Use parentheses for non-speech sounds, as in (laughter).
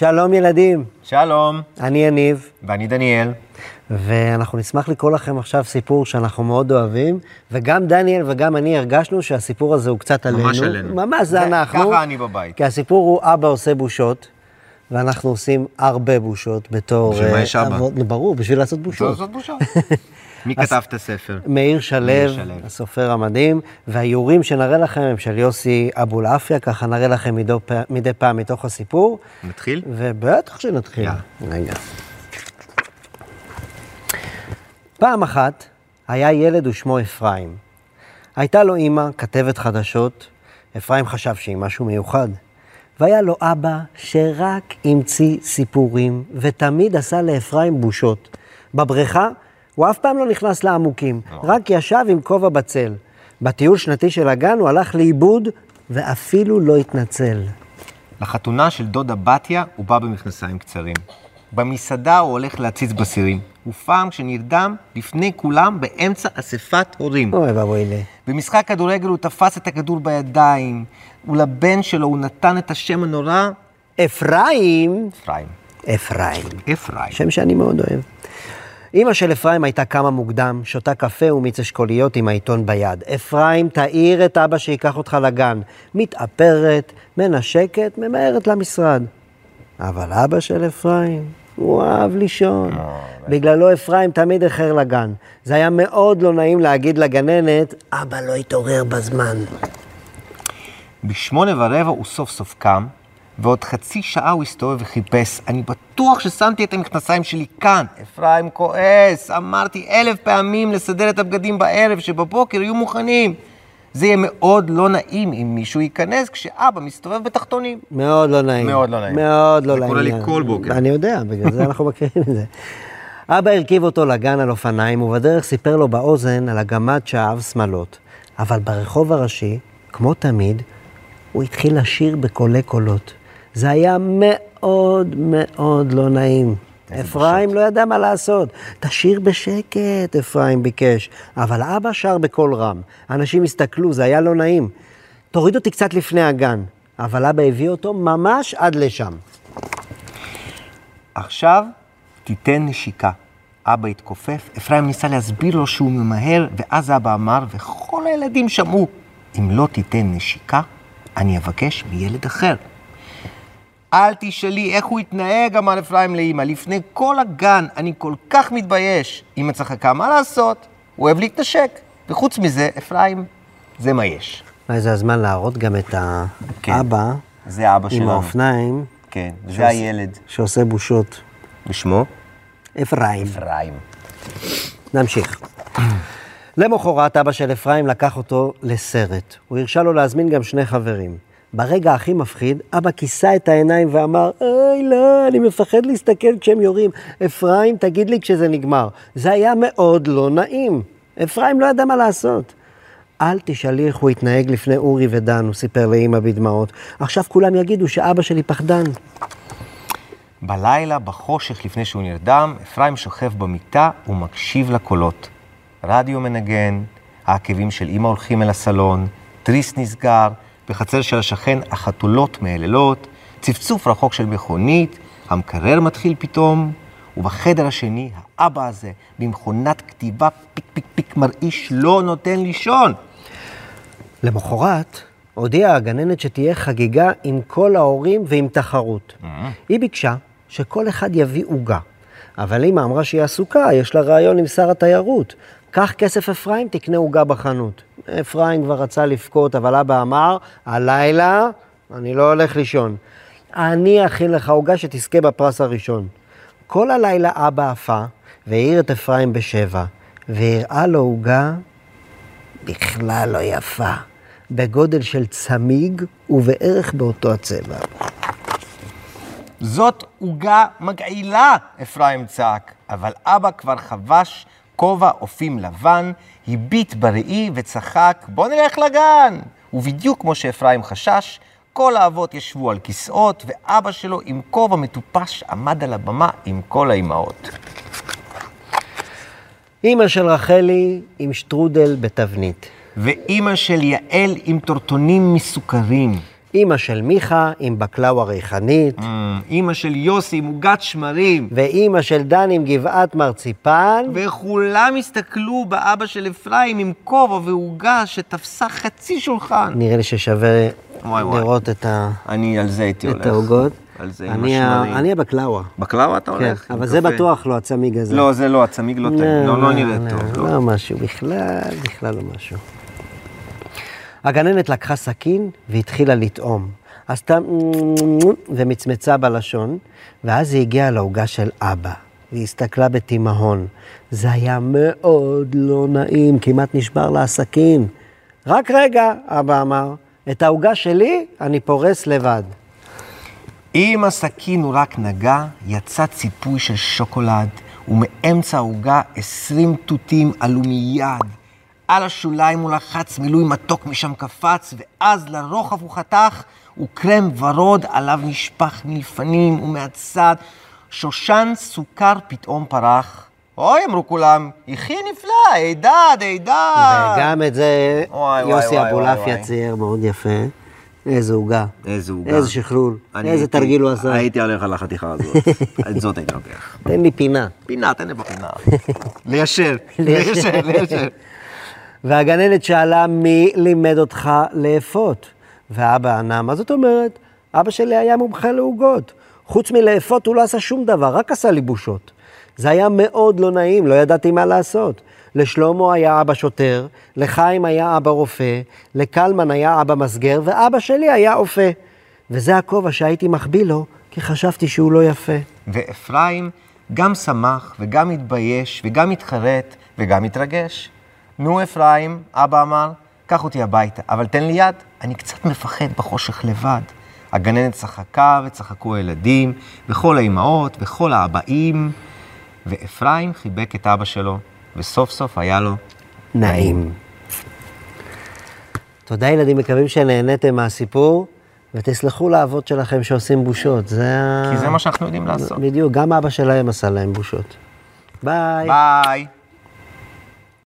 שלום ילדים, שלום, אני יניב, ואני דניאל. ואנחנו נשמח לקרוא לכם עכשיו סיפור שאנחנו מאוד אוהבים, וגם דניאל וגם אני הרגשנו שהסיפור הזה הוא קצת עלינו. ממש עלינו. ממש זה אנחנו. ככה אני בבית. כי הסיפור הוא אבא עושה בושות, ואנחנו עושים הרבה בושות בתור... בשביל מה אה, יש אבא? אבות- ברור, בשביל לעשות בושות. זאת בושה. (laughs) מי כתב את הספר? מאיר שלו. הסופר המדהים, והאיורים שנראה לכם הם של יוסי אבולעפיה, ככה נראה לכם מדי, מדי פעם מתוך הסיפור. נתחיל? ובטח שנתחיל. יאללה. רגע. פעם אחת היה ילד ושמו אפרים. הייתה לו אימא, כתבת חדשות, אפרים חשב שהיא משהו מיוחד. והיה לו אבא שרק המציא סיפורים, ותמיד עשה לאפרים בושות. בבריכה הוא אף פעם לא נכנס לעמוקים, רק ישב עם כובע בצל. בטיול שנתי של הגן הוא הלך לאיבוד, ואפילו לא התנצל. לחתונה של דודה בתיה הוא בא במכנסיים קצרים. במסעדה הוא הולך להציץ בסירים. ופעם כשנרדם, לפני כולם, באמצע אספת הורים. אוי ואבוי לי. במשחק כדורגל הוא תפס את הכדור בידיים, ולבן שלו הוא נתן את השם הנורא, אפרים, אפרים. אפרים, אפרים. שם שאני מאוד אוהב. אימא של אפרים הייתה קמה מוקדם, שותה קפה ומיץ אשכוליות עם העיתון ביד. אפרים, תעיר את אבא שייקח אותך לגן. מתאפרת, מנשקת, ממהרת למשרד. אבל אבא של אפרים, הוא אהב לישון. בגללו אפרים תמיד איחר לגן. זה היה מאוד לא נעים להגיד לגננת, אבא לא התעורר בזמן. בשמונה ורבע הוא סוף סוף קם, ועוד חצי שעה הוא הסתובב וחיפש. אני בטוח ששמתי את המכנסיים שלי כאן. אפרים כועס, אמרתי אלף פעמים לסדר את הבגדים בערב, שבבוקר יהיו מוכנים. זה יהיה מאוד לא נעים אם מישהו ייכנס כשאבא מסתובב בתחתונים. מאוד לא נעים. מאוד לא נעים. מאוד לא זה נעים. קורה לי כל בוקר. אני יודע, בגלל זה אנחנו מכירים את זה. (laughs) אבא הרכיב אותו לגן על אופניים, ובדרך סיפר לו באוזן על הגמד שאהב שמלות. אבל ברחוב הראשי, כמו תמיד, הוא התחיל לשיר בקולי קולות. זה היה מאוד מאוד לא נעים. אפרים לא ידע מה לעשות. תשיר בשקט, אפרים ביקש. אבל אבא שר בקול רם. אנשים הסתכלו, זה היה לא נעים. תוריד אותי קצת לפני הגן. אבל אבא הביא אותו ממש עד לשם. עכשיו תיתן נשיקה. אבא התכופף, אפרים ניסה להסביר לו שהוא ממהר, ואז אבא אמר, וכל הילדים שמעו, אם לא תיתן נשיקה, אני אבקש מילד אחר. אל תשאלי איך הוא התנהג, אמר אפרים לאמא, לפני כל הגן, אני כל כך מתבייש. אמא צחקה, מה לעשות? הוא אוהב להתנשק. וחוץ מזה, אפרים, זה מה יש. אולי זה הזמן להראות גם את כן. האבא זה אבא עם שלנו. האופניים כן, זה הילד. שעושה בושות. ושמו? אפרים. אפרים. נמשיך. למחרת אבא של אפרים לקח אותו לסרט. הוא הרשה לו להזמין גם שני חברים. ברגע הכי מפחיד, אבא כיסה את העיניים ואמר, אוי, לא, אני מפחד להסתכל כשהם יורים. אפרים, תגיד לי כשזה נגמר. זה היה מאוד לא נעים. אפרים לא ידע מה לעשות. אל תשאלי איך הוא התנהג לפני אורי ודן, הוא סיפר לאמא בדמעות. עכשיו כולם יגידו שאבא שלי פחדן. בלילה, בחושך לפני שהוא נרדם, אפרים שוכב במיטה ומקשיב לקולות. רדיו מנגן, העקבים של אמא הולכים אל הסלון, תריס נסגר, בחצר של השכן החתולות מהיללות, צפצוף רחוק של מכונית, המקרר מתחיל פתאום, ובחדר השני, האבא הזה, במכונת כתיבה פיק פיק פיק מרעיש, לא נותן לישון. למחרת הודיעה הגננת שתהיה חגיגה עם כל ההורים ועם תחרות. היא ביקשה שכל אחד יביא עוגה, אבל אמא אמרה שהיא עסוקה, יש לה רעיון עם שר התיירות. קח כסף אפרים, תקנה עוגה בחנות. אפרים כבר רצה לבכות, אבל אבא אמר, הלילה אני לא הולך לישון. אני אכין לך עוגה שתזכה בפרס הראשון. כל הלילה אבא עפה והעיר את אפרים בשבע, והראה לו עוגה בכלל לא יפה, בגודל של צמיג ובערך באותו הצבע. זאת עוגה מגעילה, אפרים צעק, אבל אבא כבר חבש כובע אופים לבן, הביט בראי וצחק, בוא נלך לגן. ובדיוק כמו שאפרים חשש, כל האבות ישבו על כיסאות, ואבא שלו עם כובע מטופש עמד על הבמה עם כל האימהות. אימא של רחלי עם שטרודל בתבנית. ואימא של יעל עם טורטונים מסוכרים. אימא של מיכה עם בקלאווה ריחנית, אמ, אימא של יוסי עם עוגת שמרים. ואימא של דן עם גבעת מרציפן, וכולם הסתכלו באבא של אפרים עם כובע ועוגה שתפסה חצי שולחן. נראה לי ששווה וואי, וואי. לראות את ה- אני על זה הייתי הולך. את העוגות. על זה עם השמרים. אני הבקלאווה. בקלאווה אתה כן, הולך? עם אבל זה? בטוח לא הצמיג הזה. לא, זה לא, הצמיג לא טעים. לא, לא נראה טוב. לא. לא משהו, בכלל, בכלל לא משהו. הגננת לקחה סכין והתחילה לטעום. עשתה ומצמצה בלשון, ואז היא הגיעה לעוגה של אבא. והיא הסתכלה בתימהון. זה היה מאוד לא נעים, כמעט נשבר לה הסכין. רק רגע, אבא אמר, את העוגה שלי אני פורס לבד. אם הסכין הוא רק נגע, יצא ציפוי של שוקולד, ומאמצע העוגה 20 תותים עלו מיד. על השוליים הוא לחץ מילוי מתוק משם קפץ, ואז לרוחב הוא חתך, וקרם ורוד עליו נשפך מלפנים ומהצד. שושן סוכר פתאום פרח. אוי, אמרו כולם, יחי נפלא, הידד, הידד. וגם את זה וואי, יוסי אבולעפיה. צייר מאוד יפה. איזה עוגה. איזה עוגה. איזה. אני איזה הייתי- תרגיל הוא עשה. הייתי הולך על החתיכה הזאת. את (laughs) זאת הייתי לוקח. תן לי פינה. פינה, תן לי בפינה. (laughs) ליישר, ליישר. ליישר, ליישר. והגננת שאלה, מי לימד אותך לאפות? ואבא ענה, מה זאת אומרת? אבא שלי היה מומחה לעוגות. חוץ מלאפות הוא לא עשה שום דבר, רק עשה לי בושות. זה היה מאוד לא נעים, לא ידעתי מה לעשות. לשלמה היה אבא שוטר, לחיים היה אבא רופא, לקלמן היה אבא מסגר, ואבא שלי היה אופה. וזה הכובע שהייתי מחביא לו, כי חשבתי שהוא לא יפה. ואפרים גם שמח וגם התבייש וגם התחרט וגם התרגש. נו, אפרים, אבא אמר, קח אותי הביתה, אבל תן לי יד, אני קצת מפחד בחושך לבד. הגננת צחקה וצחקו הילדים, וכל האימהות וכל האבאים, ואפרים חיבק את אבא שלו, וסוף סוף היה לו נעים. תודה ילדים, מקווים שנהניתם מהסיפור, ותסלחו לאבות שלכם שעושים בושות. זה ה... כי זה מה שאנחנו יודעים לעשות. בדיוק, גם אבא שלהם עשה להם בושות. ביי. ביי.